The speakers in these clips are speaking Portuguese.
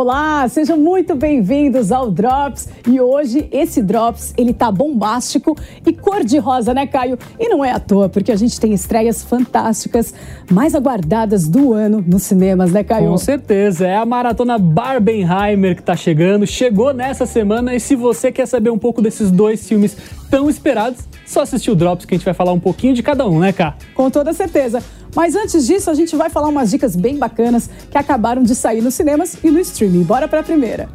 Olá, sejam muito bem-vindos ao Drops. E hoje esse Drops, ele tá bombástico e cor de rosa, né, Caio? E não é à toa, porque a gente tem estreias fantásticas, mais aguardadas do ano nos cinemas, né, Caio? Com certeza, é a maratona Barbenheimer que tá chegando, chegou nessa semana e se você quer saber um pouco desses dois filmes tão esperados, só assistir o Drops que a gente vai falar um pouquinho de cada um, né, Cá? Com toda certeza. Mas antes disso, a gente vai falar umas dicas bem bacanas que acabaram de sair nos cinemas e no streaming. Bora para a primeira.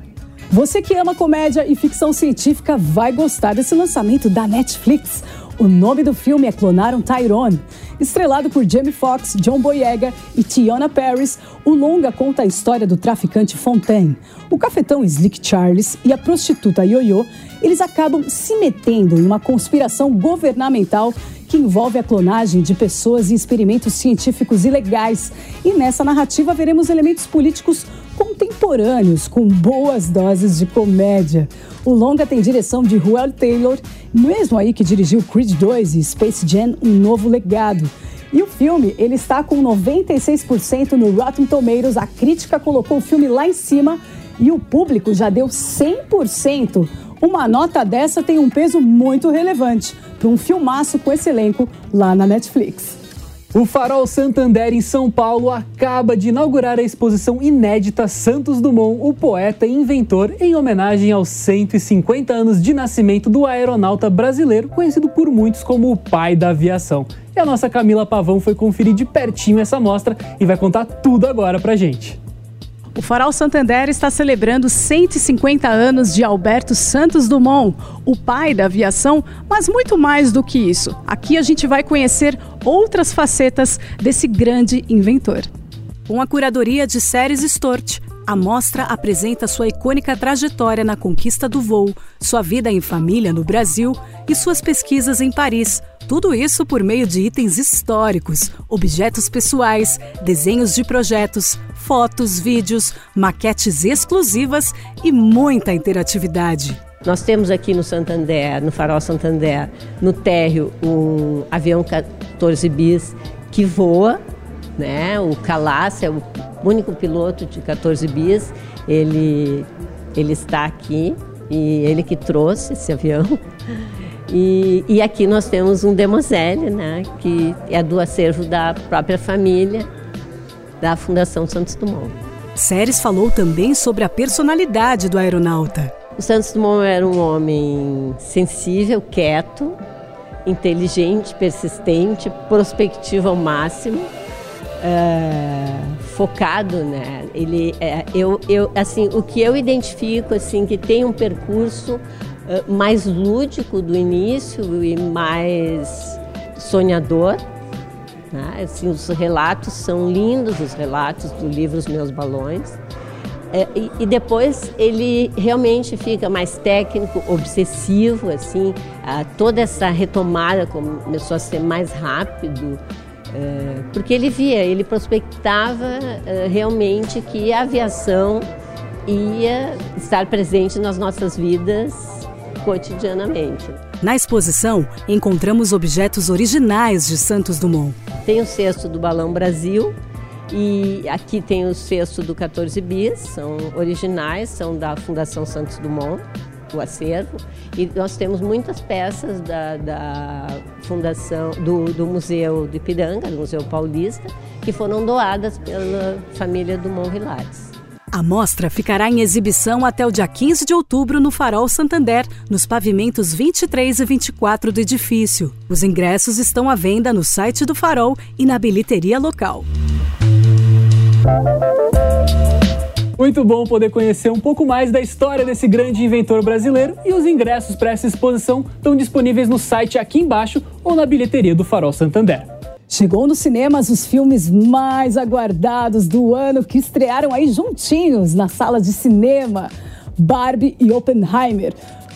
Você que ama comédia e ficção científica vai gostar desse lançamento da Netflix. O nome do filme é Clonar um Tyrone. Estrelado por Jamie Foxx, John Boyega e Tiana Paris, o longa conta a história do traficante Fontaine. O cafetão Slick Charles e a prostituta Yoyo, eles acabam se metendo em uma conspiração governamental que envolve a clonagem de pessoas e experimentos científicos ilegais. E nessa narrativa veremos elementos políticos contemporâneos com boas doses de comédia. O longa tem direção de Ruel Taylor, mesmo aí que dirigiu Creed 2 e Space Jam Um Novo Legado. E o filme, ele está com 96% no Rotten Tomatoes. A crítica colocou o filme lá em cima e o público já deu 100%. Uma nota dessa tem um peso muito relevante para um filmaço com esse elenco lá na Netflix. O Farol Santander em São Paulo acaba de inaugurar a exposição inédita Santos Dumont, o poeta e inventor, em homenagem aos 150 anos de nascimento do aeronauta brasileiro, conhecido por muitos como o pai da aviação. E a nossa Camila Pavão foi conferir de pertinho essa mostra e vai contar tudo agora pra gente. O Farol Santander está celebrando 150 anos de Alberto Santos Dumont, o pai da aviação, mas muito mais do que isso. Aqui a gente vai conhecer outras facetas desse grande inventor. Com a curadoria de séries Stort, a mostra apresenta sua icônica trajetória na conquista do voo, sua vida em família no Brasil e suas pesquisas em Paris. Tudo isso por meio de itens históricos, objetos pessoais, desenhos de projetos, fotos, vídeos, maquetes exclusivas e muita interatividade. Nós temos aqui no Santander, no Farol Santander, no térreo, um avião 14 bis que voa, né? O Calácia, o único piloto de 14 bis, ele, ele está aqui e ele que trouxe esse avião. E, e aqui nós temos um Demoselle, né? Que é do acervo da própria família da Fundação Santos Dumont. Séries falou também sobre a personalidade do aeronauta. O Santos Dumont era um homem sensível, quieto, inteligente, persistente, prospectivo ao máximo, é, focado, né? Ele, é, eu, eu, assim, o que eu identifico, assim, que tem um percurso mais lúdico do início e mais sonhador, né? Assim, os relatos são lindos, os relatos do livro Os Meus Balões. É, e, e, depois ele realmente fica mais técnico, obsessivo, assim, a, toda essa retomada começou a ser mais rápido, é, porque ele via, ele prospectava é, realmente que a aviação ia estar presente nas nossas vidas cotidianamente. Na exposição, encontramos objetos originais de Santos Dumont. Tem o cesto do Balão Brasil e aqui tem o cesto do 14 Bis, são originais, são da Fundação Santos Dumont, o acervo. E nós temos muitas peças da, da Fundação, do, do Museu de Ipiranga, do Museu Paulista, que foram doadas pela família Dumont Hilares. A mostra ficará em exibição até o dia 15 de outubro no Farol Santander, nos pavimentos 23 e 24 do edifício. Os ingressos estão à venda no site do Farol e na bilheteria local. Muito bom poder conhecer um pouco mais da história desse grande inventor brasileiro e os ingressos para essa exposição estão disponíveis no site aqui embaixo ou na bilheteria do Farol Santander. Chegou nos cinemas os filmes mais aguardados do ano que estrearam aí juntinhos na sala de cinema: Barbie e Oppenheimer.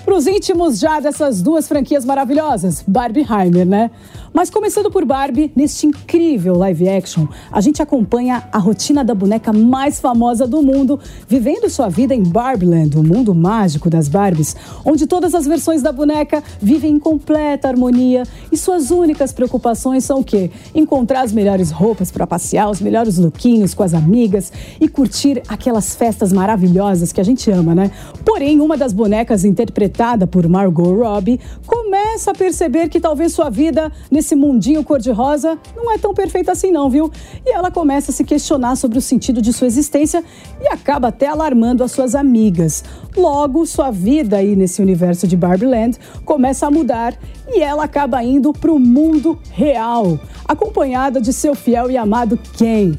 Para os íntimos já dessas duas franquias maravilhosas, Barbieheimer, né? Mas começando por Barbie, neste incrível live action, a gente acompanha a rotina da boneca mais famosa do mundo, vivendo sua vida em Barbieland, o mundo mágico das Barbies, onde todas as versões da boneca vivem em completa harmonia e suas únicas preocupações são o quê? Encontrar as melhores roupas para passear, os melhores lookinhos com as amigas e curtir aquelas festas maravilhosas que a gente ama, né? Porém, uma das bonecas interpretada por Margot Robbie começa a perceber que talvez sua vida nesse mundinho cor-de-rosa não é tão perfeita assim não, viu? E ela começa a se questionar sobre o sentido de sua existência e acaba até alarmando as suas amigas. Logo, sua vida aí nesse universo de Barbie Land começa a mudar e ela acaba indo para o mundo real, acompanhada de seu fiel e amado Ken.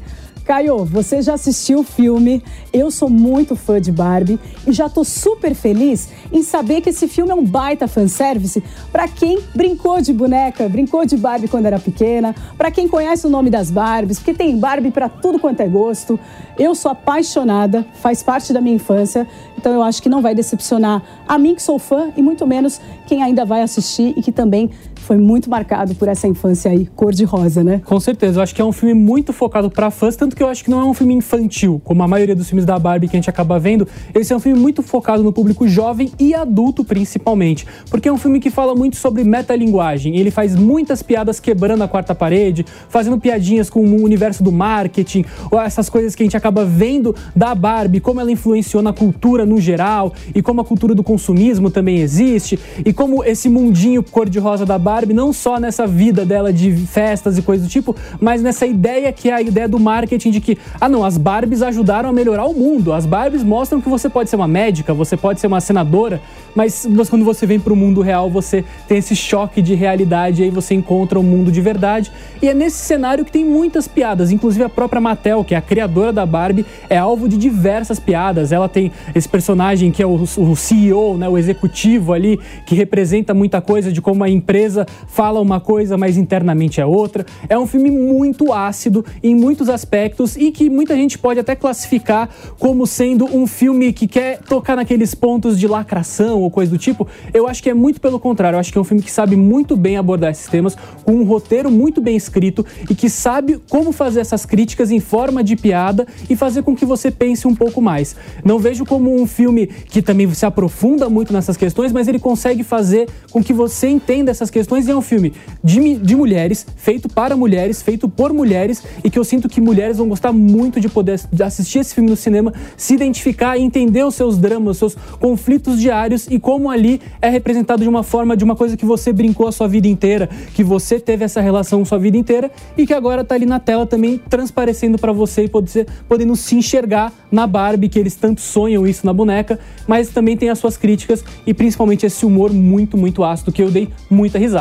Caio, você já assistiu o filme? Eu sou muito fã de Barbie e já tô super feliz em saber que esse filme é um baita fanservice para quem brincou de boneca, brincou de Barbie quando era pequena, para quem conhece o nome das Barbies, porque tem Barbie para tudo quanto é gosto. Eu sou apaixonada, faz parte da minha infância, então eu acho que não vai decepcionar a mim que sou fã e muito menos quem ainda vai assistir e que também foi muito marcado por essa infância aí cor-de-rosa, né? Com certeza, eu acho que é um filme muito focado para fãs, tanto que eu acho que não é um filme infantil, como a maioria dos filmes da Barbie que a gente acaba vendo. Esse é um filme muito focado no público jovem e adulto, principalmente, porque é um filme que fala muito sobre metalinguagem. Ele faz muitas piadas quebrando a quarta parede, fazendo piadinhas com o universo do marketing, ou essas coisas que a gente acaba vendo da Barbie, como ela influenciou na cultura no geral, e como a cultura do consumismo também existe, e como esse mundinho cor-de-rosa da Barbie Barbie não só nessa vida dela de festas e coisas do tipo, mas nessa ideia que é a ideia do marketing de que, ah não, as Barbies ajudaram a melhorar o mundo. As Barbies mostram que você pode ser uma médica, você pode ser uma senadora, mas quando você vem para o mundo real, você tem esse choque de realidade e aí você encontra o um mundo de verdade. E é nesse cenário que tem muitas piadas, inclusive a própria Mattel, que é a criadora da Barbie, é alvo de diversas piadas. Ela tem esse personagem que é o, o CEO, né, o executivo ali, que representa muita coisa de como a empresa fala uma coisa, mas internamente é outra. É um filme muito ácido em muitos aspectos e que muita gente pode até classificar como sendo um filme que quer tocar naqueles pontos de lacração ou coisa do tipo. Eu acho que é muito pelo contrário. Eu acho que é um filme que sabe muito bem abordar esses temas, com um roteiro muito bem escrito e que sabe como fazer essas críticas em forma de piada e fazer com que você pense um pouco mais. Não vejo como um filme que também se aprofunda muito nessas questões, mas ele consegue fazer com que você entenda essas questões é um filme de, de mulheres, feito para mulheres, feito por mulheres, e que eu sinto que mulheres vão gostar muito de poder assistir esse filme no cinema, se identificar e entender os seus dramas, os seus conflitos diários e como ali é representado de uma forma, de uma coisa que você brincou a sua vida inteira, que você teve essa relação a sua vida inteira e que agora tá ali na tela também transparecendo para você e poder, podendo se enxergar na Barbie, que eles tanto sonham isso na boneca, mas também tem as suas críticas e principalmente esse humor muito, muito ácido que eu dei muita risada.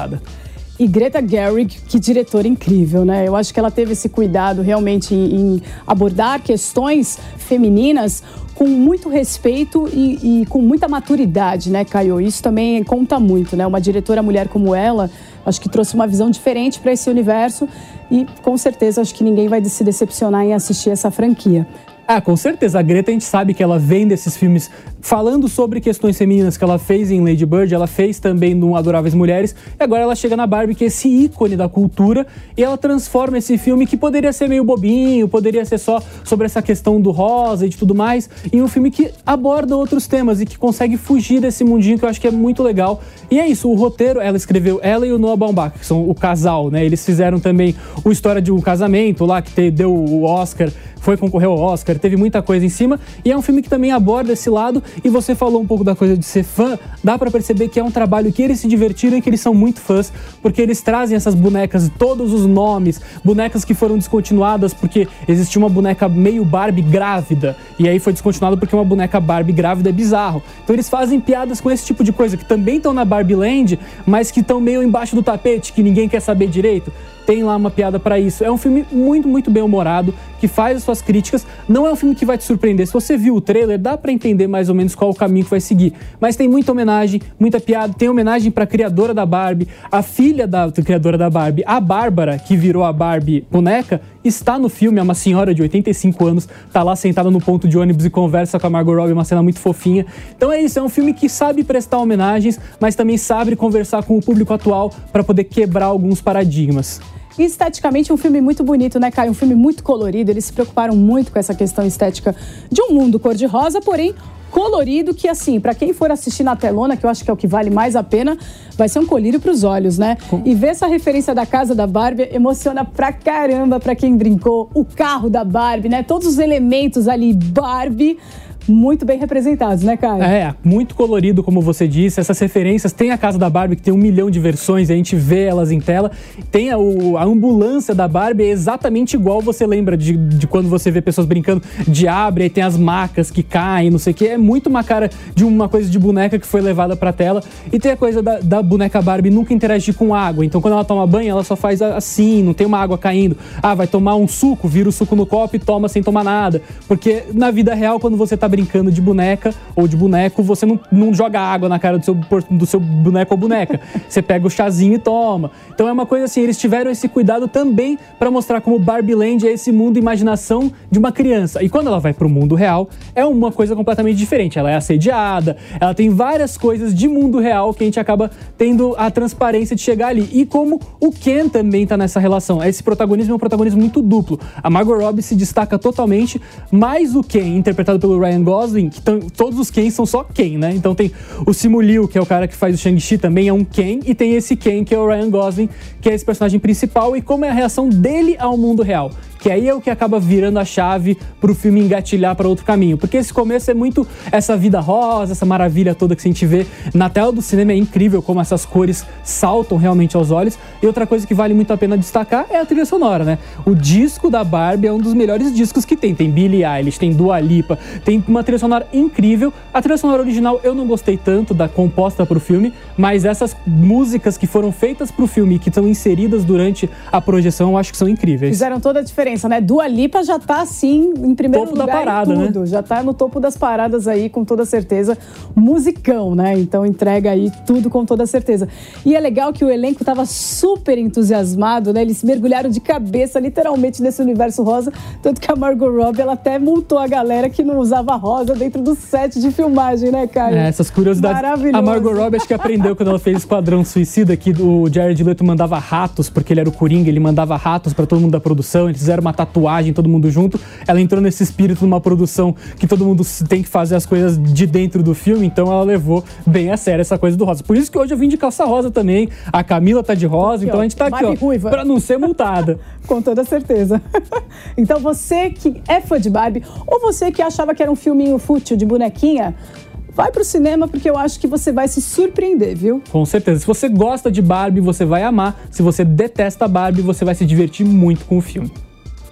E Greta Gerwig, que diretora incrível, né? Eu acho que ela teve esse cuidado realmente em abordar questões femininas com muito respeito e, e, com muita maturidade, né, Caio? Isso também conta muito, né? Uma diretora mulher como ela, acho que trouxe uma visão diferente para esse universo e com certeza acho que ninguém vai se decepcionar em assistir essa franquia. Ah, com certeza. A Greta, a gente sabe que ela vem desses filmes falando sobre questões femininas que ela fez em Lady Bird, ela fez também no Adoráveis Mulheres, e agora ela chega na Barbie, que é esse ícone da cultura, e ela transforma esse filme que poderia ser meio bobinho, poderia ser só sobre essa questão do rosa e de tudo mais, em um filme que aborda outros temas e que consegue fugir desse mundinho que eu acho que é muito legal. E é isso, o roteiro, ela escreveu, ela e o Noah Baumbach, que são o casal, né? Eles fizeram também o História de um Casamento lá, que deu o Oscar foi concorrer ao Oscar, teve muita coisa em cima, e é um filme que também aborda esse lado, e você falou um pouco da coisa de ser fã, dá para perceber que é um trabalho que eles se divertiram e que eles são muito fãs, porque eles trazem essas bonecas, todos os nomes, bonecas que foram descontinuadas porque existia uma boneca meio Barbie grávida, e aí foi descontinuado porque uma boneca Barbie grávida é bizarro. Então eles fazem piadas com esse tipo de coisa, que também estão na Barbie Land, mas que estão meio embaixo do tapete, que ninguém quer saber direito tem lá uma piada para isso. É um filme muito, muito bem humorado, que faz as suas críticas. Não é um filme que vai te surpreender. Se você viu o trailer, dá para entender mais ou menos qual o caminho que vai seguir. Mas tem muita homenagem, muita piada. Tem homenagem para a criadora da Barbie, a filha da criadora da Barbie, a Bárbara, que virou a Barbie boneca, está no filme, é uma senhora de 85 anos, tá lá sentada no ponto de ônibus e conversa com a Margot Robbie, uma cena muito fofinha. Então é isso, é um filme que sabe prestar homenagens, mas também sabe conversar com o público atual para poder quebrar alguns paradigmas. E esteticamente, um filme muito bonito, né, Caio? Um filme muito colorido. Eles se preocuparam muito com essa questão estética de um mundo cor-de-rosa, porém colorido que, assim, para quem for assistir na telona, que eu acho que é o que vale mais a pena, vai ser um colírio para os olhos, né? E ver essa referência da casa da Barbie emociona pra caramba para quem brincou. O carro da Barbie, né? Todos os elementos ali Barbie muito bem representados, né, Caio? É, muito colorido, como você disse. Essas referências. Tem a casa da Barbie, que tem um milhão de versões, a gente vê elas em tela. Tem a, a ambulância da Barbie, é exatamente igual você lembra de, de quando você vê pessoas brincando de abre, aí tem as macas que caem, não sei o que. É muito uma cara de uma coisa de boneca que foi levada pra tela. E tem a coisa da, da boneca Barbie nunca interagir com água. Então, quando ela toma banho, ela só faz assim, não tem uma água caindo. Ah, vai tomar um suco, vira o suco no copo e toma sem tomar nada. Porque na vida real, quando você tá brincando, brincando de boneca ou de boneco, você não, não joga água na cara do seu, do seu boneco ou boneca. Você pega o chazinho e toma. Então é uma coisa assim, eles tiveram esse cuidado também para mostrar como Barbie Land é esse mundo imaginação de uma criança. E quando ela vai pro mundo real, é uma coisa completamente diferente. Ela é assediada, ela tem várias coisas de mundo real que a gente acaba tendo a transparência de chegar ali. E como o Ken também tá nessa relação. Esse protagonismo é um protagonismo muito duplo. A Margot Robbie se destaca totalmente, mais o Ken, interpretado pelo Ryan Gosling, que todos os Ken são só Ken, né? Então tem o Simu Liu, que é o cara que faz o Shang-Chi, também é um Ken, e tem esse Ken, que é o Ryan Gosling, que é esse personagem principal, e como é a reação dele ao mundo real que aí é o que acaba virando a chave pro filme engatilhar para outro caminho. Porque esse começo é muito essa vida rosa, essa maravilha toda que a gente vê na tela do cinema. É incrível como essas cores saltam realmente aos olhos. E outra coisa que vale muito a pena destacar é a trilha sonora, né? O disco da Barbie é um dos melhores discos que tem. Tem Billie Eilish, tem Dua Lipa, tem uma trilha sonora incrível. A trilha sonora original eu não gostei tanto da composta pro filme, mas essas músicas que foram feitas pro filme e que estão inseridas durante a projeção, eu acho que são incríveis. Fizeram toda a diferença diferença, né? Dua Lipa já tá assim em primeiro topo lugar da parada, tudo. Né? Já tá no topo das paradas aí, com toda certeza. Musicão, né? Então entrega aí tudo com toda certeza. E é legal que o elenco tava super entusiasmado, né? Eles mergulharam de cabeça, literalmente, nesse universo rosa. Tanto que a Margot Robbie, ela até multou a galera que não usava rosa dentro do set de filmagem, né, Caio? É, essas curiosidades. Maravilhoso. A Margot Robbie acho que aprendeu quando ela fez Esquadrão Suicida, que o Jared Leto mandava ratos, porque ele era o Coringa, ele mandava ratos para todo mundo da produção, eles fizeram fizeram uma tatuagem, todo mundo junto. Ela entrou nesse espírito numa produção que todo mundo tem que fazer as coisas de dentro do filme, então ela levou bem a sério essa coisa do rosa. Por isso que hoje eu vim de calça rosa também. A Camila tá de rosa, aqui, então ó, a gente tá aqui, ó, ruiva. pra não ser multada. Com toda certeza. então você que é fã de Barbie, ou você que achava que era um filminho fútil de bonequinha, vai pro cinema porque eu acho que você vai se surpreender, viu? Com certeza. Se você gosta de Barbie, você vai amar. Se você detesta Barbie, você vai se divertir muito com o filme.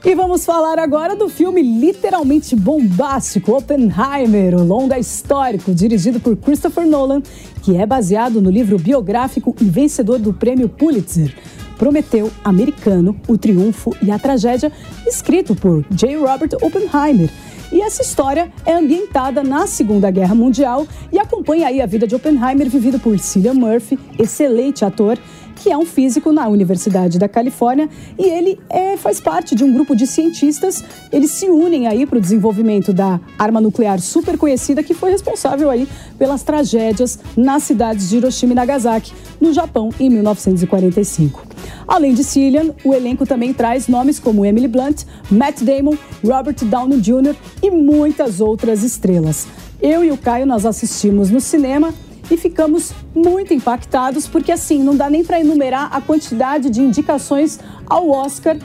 E vamos falar agora do filme literalmente bombástico Oppenheimer, o longa histórico dirigido por Christopher Nolan, que é baseado no livro biográfico e vencedor do prêmio Pulitzer. Prometeu Americano, o Triunfo e a Tragédia, escrito por J. Robert Oppenheimer. E essa história é ambientada na Segunda Guerra Mundial e acompanha aí a vida de Oppenheimer, vivido por Cillian Murphy, excelente ator, que é um físico na Universidade da Califórnia e ele é, faz parte de um grupo de cientistas. Eles se unem aí para o desenvolvimento da arma nuclear super conhecida que foi responsável aí pelas tragédias nas cidades de Hiroshima e Nagasaki, no Japão, em 1945. Além de Cillian, o elenco também traz nomes como Emily Blunt, Matt Damon, Robert Downey Jr. e muitas outras estrelas. Eu e o Caio nós assistimos no cinema e ficamos muito impactados, porque assim, não dá nem para enumerar a quantidade de indicações ao Oscar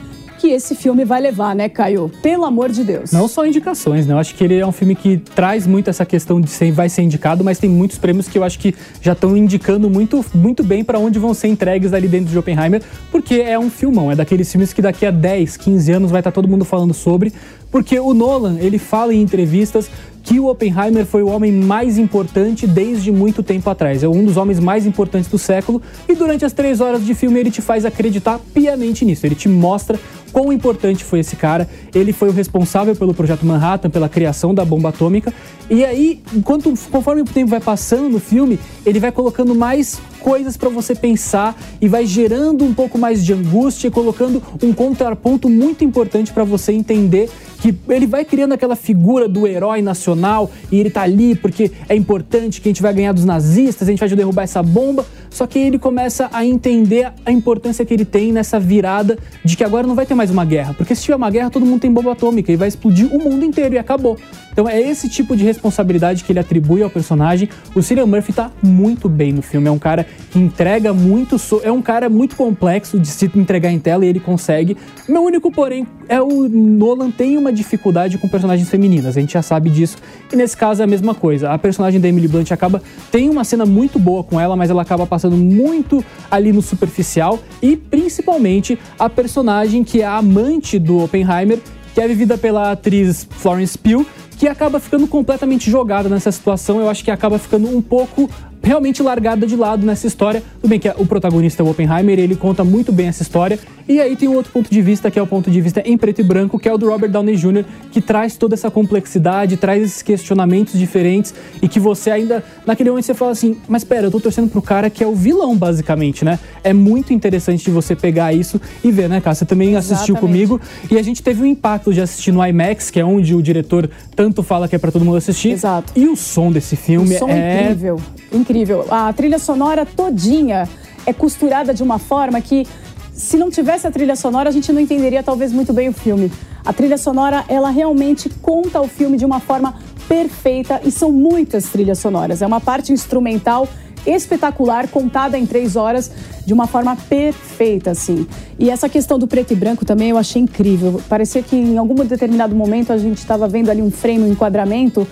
que esse filme vai levar, né, Caio? Pelo amor de Deus. Não só indicações, né? Eu acho que ele é um filme que traz muito essa questão de ser vai ser indicado, mas tem muitos prêmios que eu acho que já estão indicando muito, muito bem para onde vão ser entregues ali dentro de Oppenheimer, porque é um filmão, é daqueles filmes que daqui a 10, 15 anos vai estar tá todo mundo falando sobre, porque o Nolan, ele fala em entrevistas que o Oppenheimer foi o homem mais importante desde muito tempo atrás. É um dos homens mais importantes do século e durante as três horas de filme ele te faz acreditar piamente nisso. Ele te mostra quão importante foi esse cara. Ele foi o responsável pelo projeto Manhattan, pela criação da bomba atômica. E aí, enquanto, conforme o tempo vai passando no filme, ele vai colocando mais coisas para você pensar e vai gerando um pouco mais de angústia, colocando um contraponto muito importante para você entender que ele vai criando aquela figura do herói nacional e ele tá ali porque é importante que a gente vai ganhar dos nazistas, a gente vai derrubar essa bomba. Só que ele começa a entender a importância que ele tem nessa virada de que agora não vai ter mais uma guerra, porque se tiver uma guerra todo mundo tem bomba atômica e vai explodir o mundo inteiro e acabou. Então é esse tipo de responsabilidade que ele atribui ao personagem. O Cillian Murphy tá muito bem no filme, é um cara que entrega muito, so... é um cara muito complexo de se entregar em tela e ele consegue. Meu único porém é o Nolan tem uma dificuldade com personagens femininas, a gente já sabe disso. E nesse caso é a mesma coisa. A personagem da Emily Blunt acaba tem uma cena muito boa com ela, mas ela acaba passando muito ali no superficial e principalmente a personagem que é a amante do Oppenheimer, que é vivida pela atriz Florence Pugh, que acaba ficando completamente jogada nessa situação. Eu acho que acaba ficando um pouco realmente largada de lado nessa história. Tudo bem que o protagonista é o Oppenheimer, ele conta muito bem essa história. E aí tem um outro ponto de vista, que é o ponto de vista em preto e branco, que é o do Robert Downey Jr., que traz toda essa complexidade, traz esses questionamentos diferentes e que você ainda, naquele momento você fala assim, mas pera, eu tô torcendo pro cara que é o vilão, basicamente, né? É muito interessante de você pegar isso e ver, né, cara? Você também Exatamente. assistiu comigo e a gente teve um impacto de assistir no IMAX, que é onde o diretor tanto fala que é para todo mundo assistir. Exato. E o som desse filme o som é incrível. Incrível. A trilha sonora todinha é costurada de uma forma que se não tivesse a trilha sonora, a gente não entenderia talvez muito bem o filme. A trilha sonora, ela realmente conta o filme de uma forma perfeita e são muitas trilhas sonoras. É uma parte instrumental espetacular, contada em três horas de uma forma perfeita, assim. E essa questão do preto e branco também eu achei incrível. Parecia que em algum determinado momento a gente estava vendo ali um frame, um enquadramento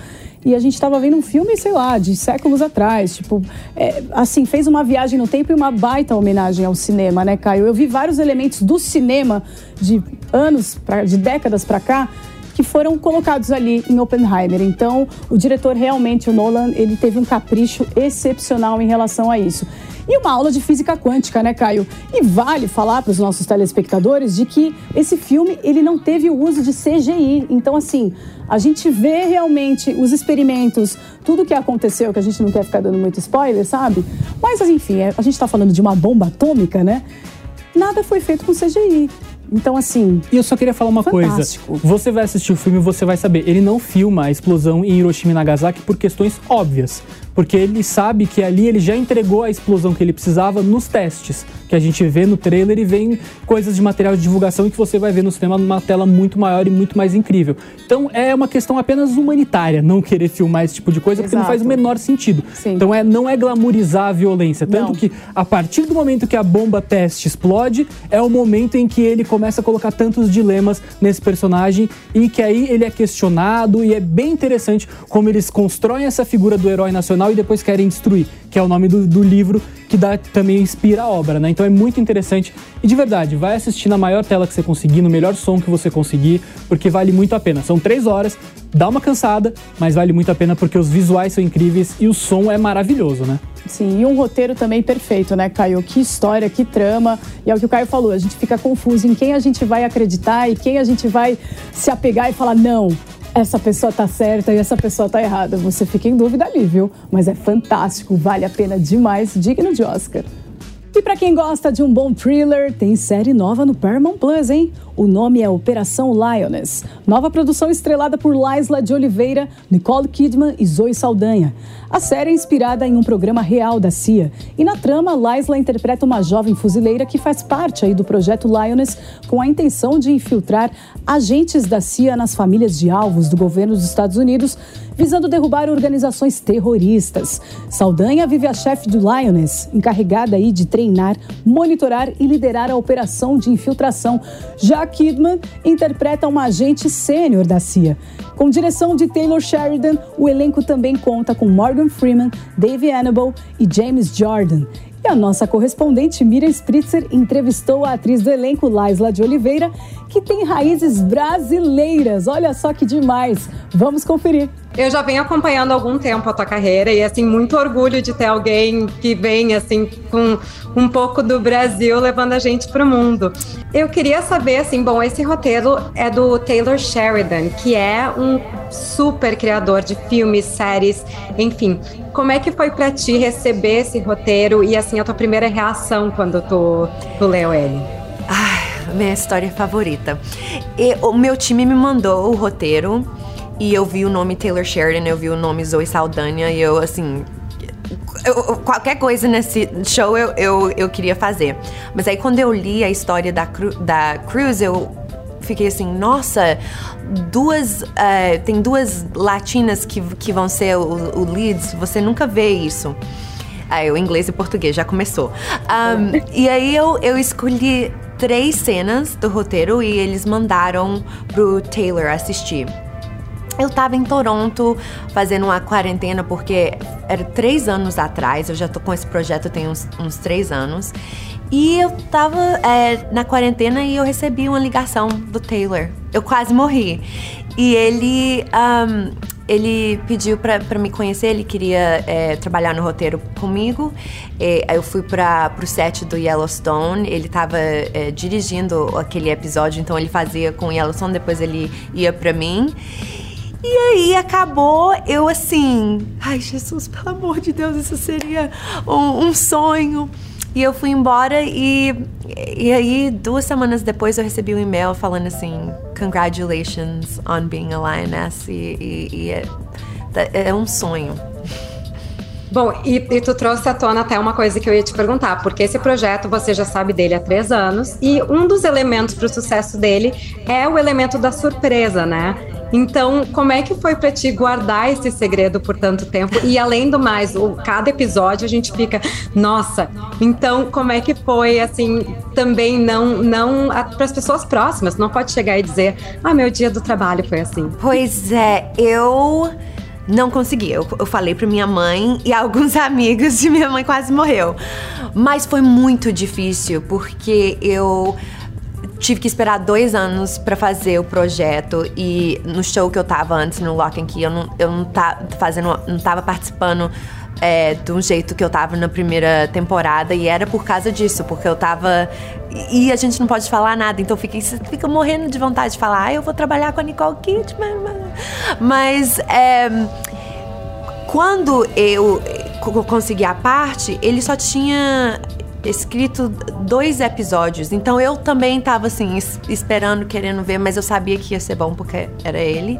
e a gente estava vendo um filme, sei lá, de séculos atrás. Tipo, é, assim, fez uma viagem no tempo e uma baita homenagem ao cinema, né, Caio? Eu vi vários elementos do cinema de anos, pra, de décadas para cá, que foram colocados ali em Oppenheimer. Então, o diretor realmente, o Nolan, ele teve um capricho excepcional em relação a isso. E uma aula de física quântica, né, Caio? E vale falar para os nossos telespectadores de que esse filme ele não teve o uso de CGI. Então, assim, a gente vê realmente os experimentos, tudo que aconteceu, que a gente não quer ficar dando muito spoiler, sabe? Mas, enfim, é, a gente está falando de uma bomba atômica, né? Nada foi feito com CGI. Então, assim. E eu só queria falar uma fantástico. coisa. Você vai assistir o filme e você vai saber. Ele não filma a explosão em Hiroshima e Nagasaki por questões óbvias porque ele sabe que ali ele já entregou a explosão que ele precisava nos testes, que a gente vê no trailer e vem coisas de material de divulgação que você vai ver no cinema numa tela muito maior e muito mais incrível. Então é uma questão apenas humanitária não querer filmar esse tipo de coisa, Exato. porque não faz o menor sentido. Sim. Então é, não é glamorizar a violência, tanto não. que a partir do momento que a bomba teste explode, é o momento em que ele começa a colocar tantos dilemas nesse personagem e que aí ele é questionado e é bem interessante como eles constroem essa figura do herói nacional e depois querem destruir, que é o nome do, do livro que dá, também inspira a obra, né? Então é muito interessante e de verdade, vai assistir na maior tela que você conseguir, no melhor som que você conseguir, porque vale muito a pena. São três horas, dá uma cansada, mas vale muito a pena porque os visuais são incríveis e o som é maravilhoso, né? Sim, e um roteiro também perfeito, né, Caio? Que história, que trama. E é o que o Caio falou, a gente fica confuso em quem a gente vai acreditar e quem a gente vai se apegar e falar, não, essa pessoa tá certa e essa pessoa tá errada. Você fica em dúvida ali, viu? Mas é fantástico, vale a pena demais, digno de Oscar. E para quem gosta de um bom thriller, tem série nova no Paramount Plus, hein? O nome é Operação Lioness. Nova produção estrelada por Laisla de Oliveira, Nicole Kidman e Zoe Saldanha. A série é inspirada em um programa real da CIA. E na trama, Laisla interpreta uma jovem fuzileira que faz parte aí do projeto Lioness com a intenção de infiltrar agentes da CIA nas famílias de alvos do governo dos Estados Unidos, visando derrubar organizações terroristas. Saldanha vive a chefe do Lioness, encarregada aí de treinar, monitorar e liderar a operação de infiltração. Já Kidman interpreta uma agente sênior da CIA. Com direção de Taylor Sheridan, o elenco também conta com Morgan Freeman, Dave Annable e James Jordan. E a nossa correspondente Miriam Spritzer entrevistou a atriz do elenco Laisla de Oliveira, que tem raízes brasileiras. Olha só que demais! Vamos conferir. Eu já venho acompanhando há algum tempo a tua carreira e assim muito orgulho de ter alguém que vem assim com um pouco do Brasil levando a gente para o mundo. Eu queria saber assim, bom, esse roteiro é do Taylor Sheridan, que é um super criador de filmes, séries, enfim. Como é que foi para ti receber esse roteiro e assim a tua primeira reação quando tu, tu leu ele? Minha história favorita. E, o meu time me mandou o roteiro e eu vi o nome Taylor Sheridan, eu vi o nome Zoe Saldanha e eu, assim, eu, qualquer coisa nesse show eu, eu, eu queria fazer. Mas aí quando eu li a história da, Cru, da Cruz, eu fiquei assim, nossa, duas. Uh, tem duas latinas que, que vão ser o, o leads, você nunca vê isso. Aí o inglês e português já começou. Um, e aí eu, eu escolhi três cenas do roteiro e eles mandaram pro Taylor assistir. Eu estava em Toronto fazendo uma quarentena porque era três anos atrás, eu já tô com esse projeto tem uns, uns três anos. E eu tava é, na quarentena e eu recebi uma ligação do Taylor. Eu quase morri. E ele, um, ele pediu para me conhecer, ele queria é, trabalhar no roteiro comigo. E, eu fui para o set do Yellowstone, ele estava é, dirigindo aquele episódio, então ele fazia com o Yellowstone, depois ele ia para mim. E aí acabou eu assim, ai Jesus, pelo amor de Deus, isso seria um, um sonho. E eu fui embora e, e aí duas semanas depois eu recebi um e-mail falando assim, congratulations on being a lioness e, e, e é, é um sonho. Bom, e, e, tu trouxe à tona até uma coisa que eu ia te perguntar, porque esse projeto você já sabe dele há três anos, e um dos elementos para o sucesso dele é o elemento da surpresa, né? Então, como é que foi para ti guardar esse segredo por tanto tempo? E além do mais, o, cada episódio a gente fica, nossa. Então, como é que foi assim? Também não, não para as pessoas próximas. Não pode chegar e dizer, ah, meu dia do trabalho foi assim. Pois é, eu não consegui. Eu, eu falei para minha mãe e alguns amigos e minha mãe quase morreu. Mas foi muito difícil porque eu tive que esperar dois anos para fazer o projeto e no show que eu tava antes, no Lock and Key, eu não, eu não, tá fazendo, não tava participando é, de um jeito que eu tava na primeira temporada e era por causa disso, porque eu tava. E a gente não pode falar nada, então fica, fica morrendo de vontade de falar, ah, eu vou trabalhar com a Nicole Kidman. Mas é, quando eu consegui a parte, ele só tinha escrito dois episódios. Então eu também tava assim, esperando, querendo ver, mas eu sabia que ia ser bom porque era ele.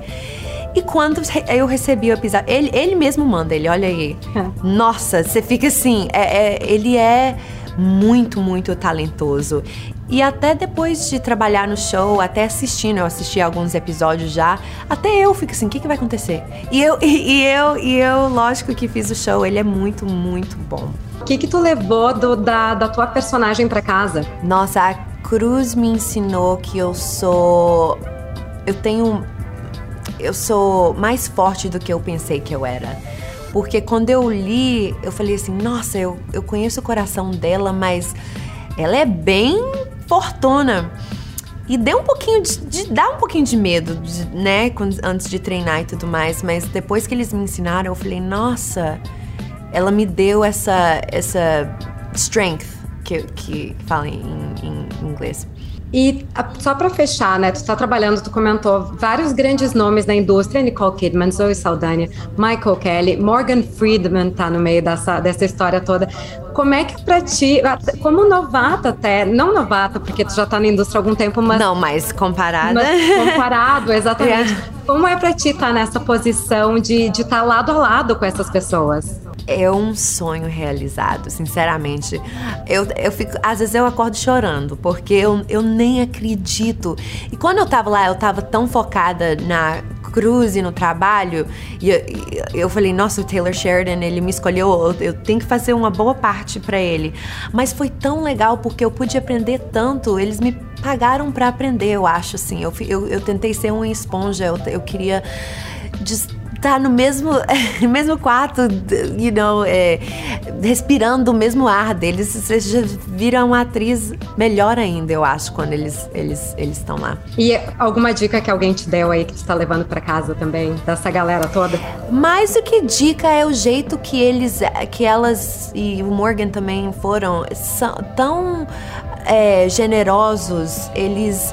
E quando eu recebi o episódio, ele, ele mesmo manda, ele olha aí. Nossa, você fica assim, é, é, ele é muito, muito talentoso. E até depois de trabalhar no show, até assistindo, eu assisti alguns episódios já, até eu fico assim, o que, que vai acontecer? E eu, e, e eu, e eu, lógico que fiz o show, ele é muito, muito bom. O que que tu levou do, da, da tua personagem para casa? Nossa, a Cruz me ensinou que eu sou. Eu tenho. Eu sou mais forte do que eu pensei que eu era. Porque quando eu li, eu falei assim: nossa, eu, eu conheço o coração dela, mas ela é bem fortuna. E deu um pouquinho de, de dá um pouquinho de medo, de, né, antes de treinar e tudo mais, mas depois que eles me ensinaram, eu falei, nossa, ela me deu essa, essa strength que, que fala em, em inglês. E só para fechar, né? Tu tá trabalhando, tu comentou vários grandes nomes na indústria, Nicole Kidman, Zoe Saldana, Michael Kelly, Morgan Friedman tá no meio dessa, dessa história toda. Como é que pra ti, como novata até, não novata, porque tu já tá na indústria há algum tempo, mas... Não, mas comparada. Mas comparado, exatamente. yeah. Como é pra ti estar tá nessa posição de estar de tá lado a lado com essas pessoas? É um sonho realizado, sinceramente. Eu, eu fico, às vezes eu acordo chorando, porque eu, eu nem acredito. E quando eu tava lá, eu tava tão focada na cruz e no trabalho, e eu, eu falei, nossa, o Taylor Sheridan, ele me escolheu, eu, eu tenho que fazer uma boa parte para ele. Mas foi tão legal porque eu pude aprender tanto, eles me pagaram para aprender, eu acho, assim. Eu, eu, eu tentei ser uma esponja, eu, eu queria tá no mesmo, mesmo quarto, you know, é, respirando o mesmo ar deles, você já vira uma atriz melhor ainda, eu acho, quando eles eles eles estão lá. E alguma dica que alguém te deu aí que tu tá levando para casa também dessa galera toda? Mais do que dica é o jeito que eles, que elas e o Morgan também foram são tão é, generosos. Eles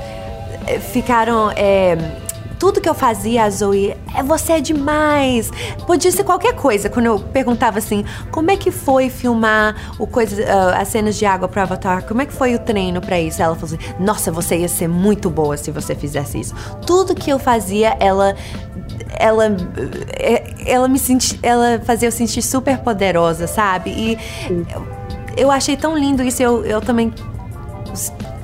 é, ficaram é, tudo que eu fazia, a Zoe, é você é demais. Podia ser qualquer coisa. Quando eu perguntava assim, como é que foi filmar o coisa, uh, as cenas de água para Avatar? Como é que foi o treino para isso? Ela falou assim, nossa, você ia ser muito boa se você fizesse isso. Tudo que eu fazia, ela ela é, ela me senti, ela fazia eu sentir super poderosa, sabe? E eu achei tão lindo isso. Eu, eu também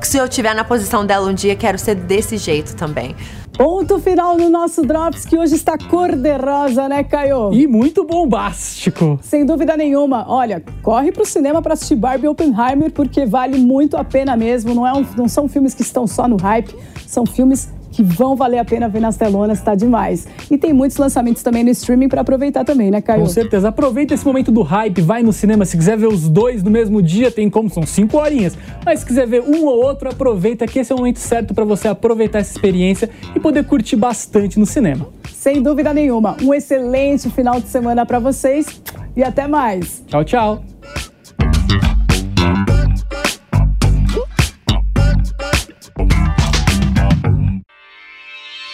se eu estiver na posição dela um dia, quero ser desse jeito também. Ponto final no nosso Drops, que hoje está cor-de-rosa, né, Caio? E muito bombástico. Sem dúvida nenhuma. Olha, corre pro cinema para assistir Barbie Oppenheimer, porque vale muito a pena mesmo. Não, é um, não são filmes que estão só no hype, são filmes que vão valer a pena ver nas telonas, tá demais. E tem muitos lançamentos também no streaming para aproveitar também, né, Caio? Com certeza. Aproveita esse momento do hype, vai no cinema. Se quiser ver os dois no mesmo dia, tem como, são cinco horinhas. Mas se quiser ver um ou outro, aproveita que esse é o momento certo para você aproveitar essa experiência e poder curtir bastante no cinema. Sem dúvida nenhuma. Um excelente final de semana para vocês e até mais. Tchau, tchau.